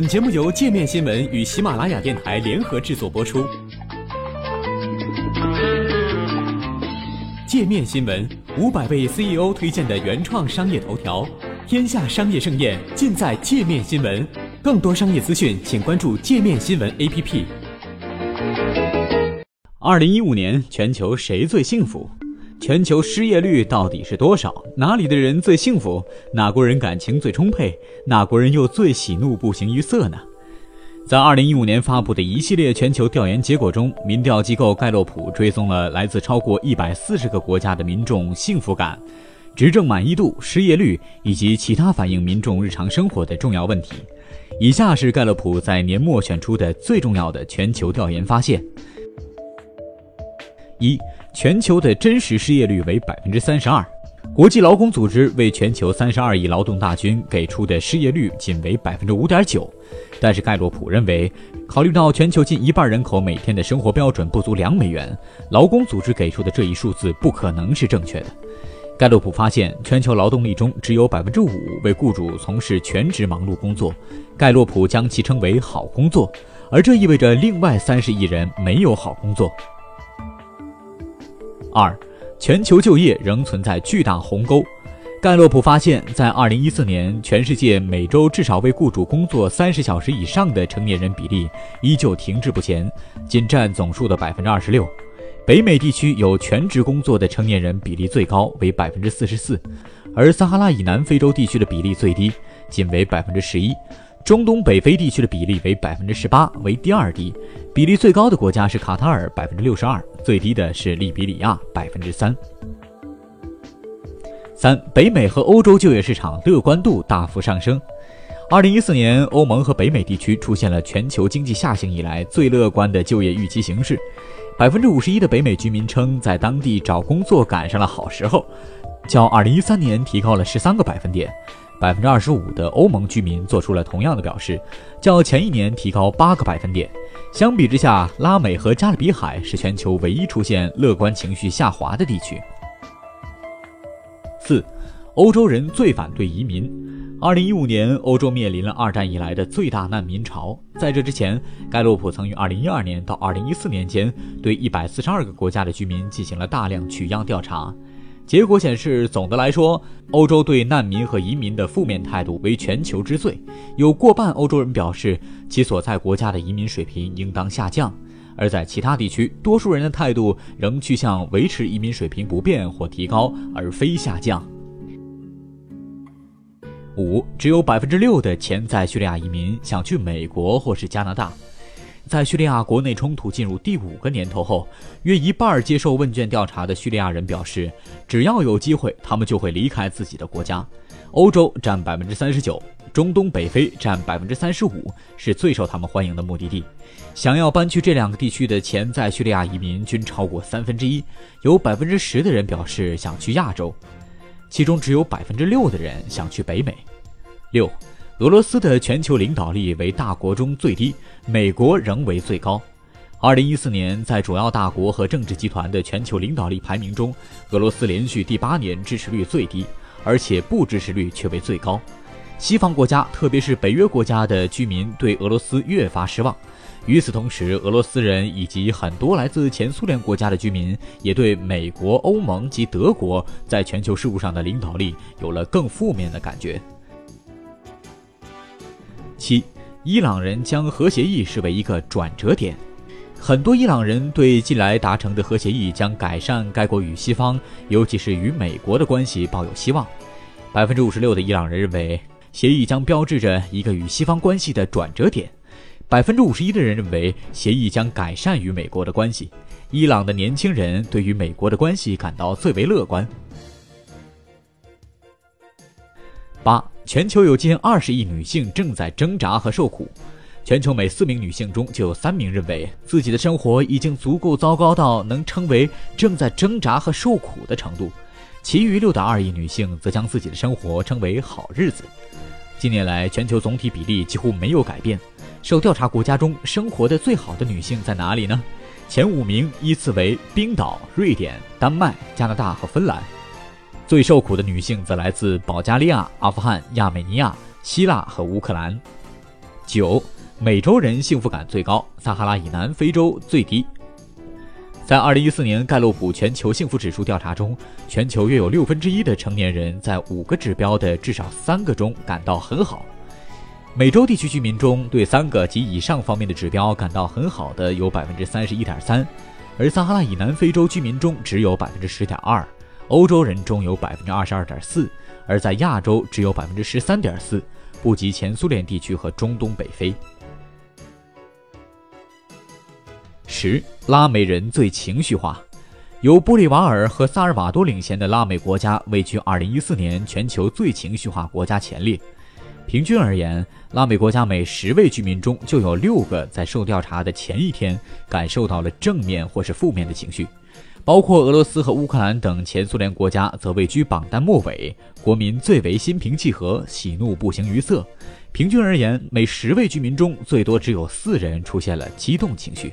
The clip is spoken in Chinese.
本节目由界面新闻与喜马拉雅电台联合制作播出。界面新闻五百位 CEO 推荐的原创商业头条，天下商业盛宴尽在界面新闻。更多商业资讯，请关注界面新闻 APP。二零一五年，全球谁最幸福？全球失业率到底是多少？哪里的人最幸福？哪国人感情最充沛？哪国人又最喜怒不形于色呢？在二零一五年发布的一系列全球调研结果中，民调机构盖洛普追踪了来自超过一百四十个国家的民众幸福感、执政满意度、失业率以及其他反映民众日常生活的重要问题。以下是盖洛普在年末选出的最重要的全球调研发现：一。全球的真实失业率为百分之三十二，国际劳工组织为全球三十二亿劳动大军给出的失业率仅为百分之五点九。但是盖洛普认为，考虑到全球近一半人口每天的生活标准不足两美元，劳工组织给出的这一数字不可能是正确的。盖洛普发现，全球劳动力中只有百分之五为雇主从事全职忙碌工作，盖洛普将其称为好工作，而这意味着另外三十亿人没有好工作。二，全球就业仍存在巨大鸿沟。盖洛普发现，在2014年，全世界每周至少为雇主工作30小时以上的成年人比例依旧停滞不前，仅占总数的26%。北美地区有全职工作的成年人比例最高，为44%，而撒哈拉以南非洲地区的比例最低，仅为11%。中东北非地区的比例为百分之十八，为第二低；比例最高的国家是卡塔尔，百分之六十二；最低的是利比里亚，百分之三。三、北美和欧洲就业市场乐观度大幅上升。二零一四年，欧盟和北美地区出现了全球经济下行以来最乐观的就业预期形势。百分之五十一的北美居民称，在当地找工作赶上了好时候，较二零一三年提高了十三个百分点。百分之二十五的欧盟居民做出了同样的表示，较前一年提高八个百分点。相比之下，拉美和加勒比海是全球唯一出现乐观情绪下滑的地区。四，欧洲人最反对移民。二零一五年，欧洲面临了二战以来的最大难民潮。在这之前，盖洛普曾于二零一二年到二零一四年间对一百四十二个国家的居民进行了大量取样调查。结果显示，总的来说，欧洲对难民和移民的负面态度为全球之最。有过半欧洲人表示，其所在国家的移民水平应当下降；而在其他地区，多数人的态度仍趋向维持移民水平不变或提高，而非下降。五，只有百分之六的潜在叙利亚移民想去美国或是加拿大。在叙利亚国内冲突进入第五个年头后，约一半接受问卷调查的叙利亚人表示，只要有机会，他们就会离开自己的国家。欧洲占百分之三十九，中东北非占百分之三十五，是最受他们欢迎的目的地。想要搬去这两个地区的潜在叙利亚移民均超过三分之一，有百分之十的人表示想去亚洲，其中只有百分之六的人想去北美。六。俄罗斯的全球领导力为大国中最低，美国仍为最高。二零一四年，在主要大国和政治集团的全球领导力排名中，俄罗斯连续第八年支持率最低，而且不支持率却为最高。西方国家，特别是北约国家的居民对俄罗斯越发失望。与此同时，俄罗斯人以及很多来自前苏联国家的居民也对美国、欧盟及德国在全球事务上的领导力有了更负面的感觉。七，伊朗人将核协议视为一个转折点。很多伊朗人对近来达成的核协议将改善该国与西方，尤其是与美国的关系抱有希望。百分之五十六的伊朗人认为，协议将标志着一个与西方关系的转折点。百分之五十一的人认为，协议将改善与美国的关系。伊朗的年轻人对于美国的关系感到最为乐观。八。全球有近二十亿女性正在挣扎和受苦，全球每四名女性中就有三名认为自己的生活已经足够糟糕到能称为正在挣扎和受苦的程度，其余六点二亿女性则将自己的生活称为好日子。近年来，全球总体比例几乎没有改变。受调查国家中生活的最好的女性在哪里呢？前五名依次为冰岛、瑞典、丹麦、加拿大和芬兰。最受苦的女性则来自保加利亚、阿富汗、亚美尼亚、希腊和乌克兰。九，美洲人幸福感最高，撒哈拉以南非洲最低。在二零一四年盖洛普全球幸福指数调查中，全球约有六分之一的成年人在五个指标的至少三个中感到很好。美洲地区居民中对三个及以上方面的指标感到很好的有百分之三十一点三，而撒哈拉以南非洲居民中只有百分之十点二，欧洲人中有百分之二十二点四，而在亚洲只有百分之十三点四，不及前苏联地区和中东北非。十，拉美人最情绪化，由玻利瓦尔和萨尔瓦多领衔的拉美国家位居二零一四年全球最情绪化国家前列。平均而言，拉美国家每十位居民中就有六个在受调查的前一天感受到了正面或是负面的情绪，包括俄罗斯和乌克兰等前苏联国家则位居榜单末尾，国民最为心平气和，喜怒不形于色。平均而言，每十位居民中最多只有四人出现了激动情绪。